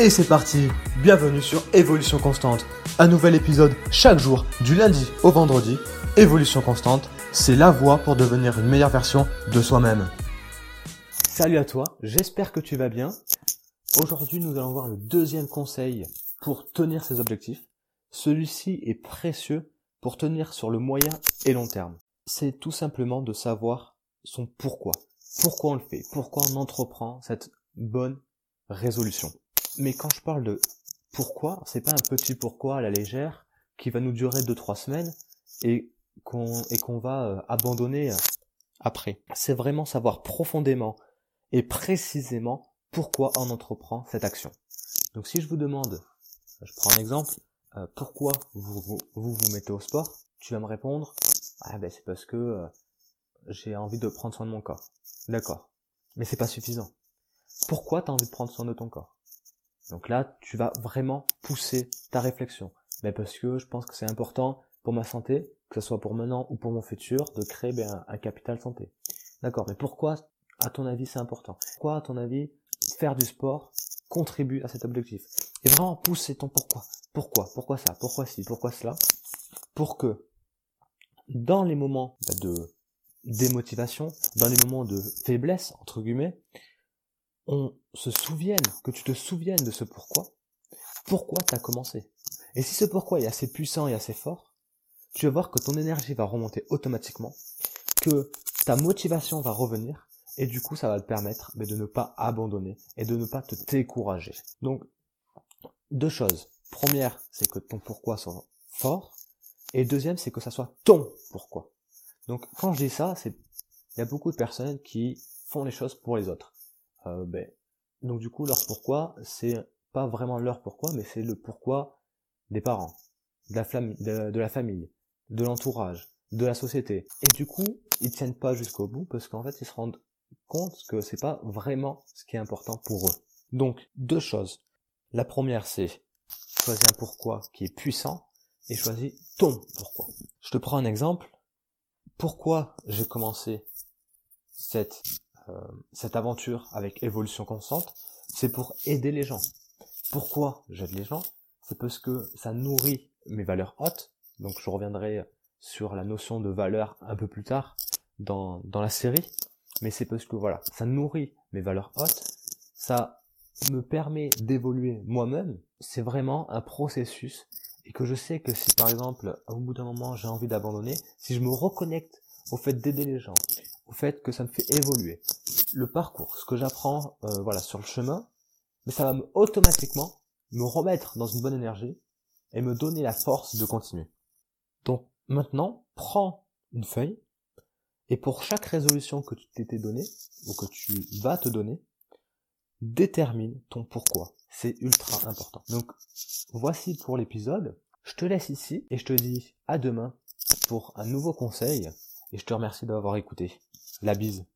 Et c'est parti Bienvenue sur Évolution Constante. Un nouvel épisode chaque jour, du lundi au vendredi. Évolution Constante, c'est la voie pour devenir une meilleure version de soi-même. Salut à toi, j'espère que tu vas bien. Aujourd'hui, nous allons voir le deuxième conseil pour tenir ses objectifs. Celui-ci est précieux pour tenir sur le moyen et long terme. C'est tout simplement de savoir son pourquoi. Pourquoi on le fait? Pourquoi on entreprend cette bonne résolution? Mais quand je parle de pourquoi, c'est pas un petit pourquoi à la légère qui va nous durer deux trois semaines et qu'on et qu'on va euh, abandonner euh, après. C'est vraiment savoir profondément et précisément pourquoi on entreprend cette action. Donc si je vous demande, je prends un exemple, euh, pourquoi vous vous, vous vous mettez au sport, tu vas me répondre, ah ben c'est parce que j'ai envie de prendre soin de mon corps. D'accord. Mais c'est pas suffisant. Pourquoi tu as envie de prendre soin de ton corps? Donc là, tu vas vraiment pousser ta réflexion. Mais parce que je pense que c'est important pour ma santé, que ce soit pour maintenant ou pour mon futur, de créer ben, un, capital santé. D'accord, mais pourquoi, à ton avis, c'est important? Pourquoi, à ton avis, faire du sport contribue à cet objectif? Et vraiment pousser ton pourquoi. Pourquoi? Pourquoi ça? Pourquoi ci? Pourquoi cela? Pour que, dans les moments ben, de démotivation, dans les moments de faiblesse, entre guillemets, on se souvienne, que tu te souviennes de ce pourquoi, pourquoi tu as commencé? Et si ce pourquoi est assez puissant et assez fort, tu vas voir que ton énergie va remonter automatiquement, que ta motivation va revenir, et du coup ça va te permettre de ne pas abandonner et de ne pas te décourager. Donc, deux choses. Première, c'est que ton pourquoi soit fort, et deuxième, c'est que ça soit ton pourquoi. Donc quand je dis ça, c'est il y a beaucoup de personnes qui font les choses pour les autres. Euh, ben, donc du coup, leur pourquoi, c'est pas vraiment leur pourquoi, mais c'est le pourquoi des parents, de la, de, la famille, de l'entourage, de la société. Et du coup, ils tiennent pas jusqu'au bout parce qu'en fait, ils se rendent compte que c'est pas vraiment ce qui est important pour eux. Donc, deux choses. La première, c'est choisir un pourquoi qui est puissant et choisir ton pourquoi. Je te prends un exemple. Pourquoi j'ai commencé cette cette aventure avec évolution constante, c'est pour aider les gens. Pourquoi j'aide les gens? C'est parce que ça nourrit mes valeurs hautes. Donc je reviendrai sur la notion de valeur un peu plus tard dans, dans la série. Mais c'est parce que voilà, ça nourrit mes valeurs hautes. Ça me permet d'évoluer moi-même. C'est vraiment un processus. Et que je sais que si par exemple, au bout d'un moment, j'ai envie d'abandonner, si je me reconnecte au fait d'aider les gens, au fait que ça me fait évoluer. Le parcours, ce que j'apprends euh, voilà sur le chemin, mais ça va me, automatiquement me remettre dans une bonne énergie et me donner la force de continuer. Donc maintenant, prends une feuille et pour chaque résolution que tu t'étais donnée ou que tu vas te donner, détermine ton pourquoi. C'est ultra important. Donc voici pour l'épisode. Je te laisse ici et je te dis à demain pour un nouveau conseil et je te remercie d'avoir écouté. La bise.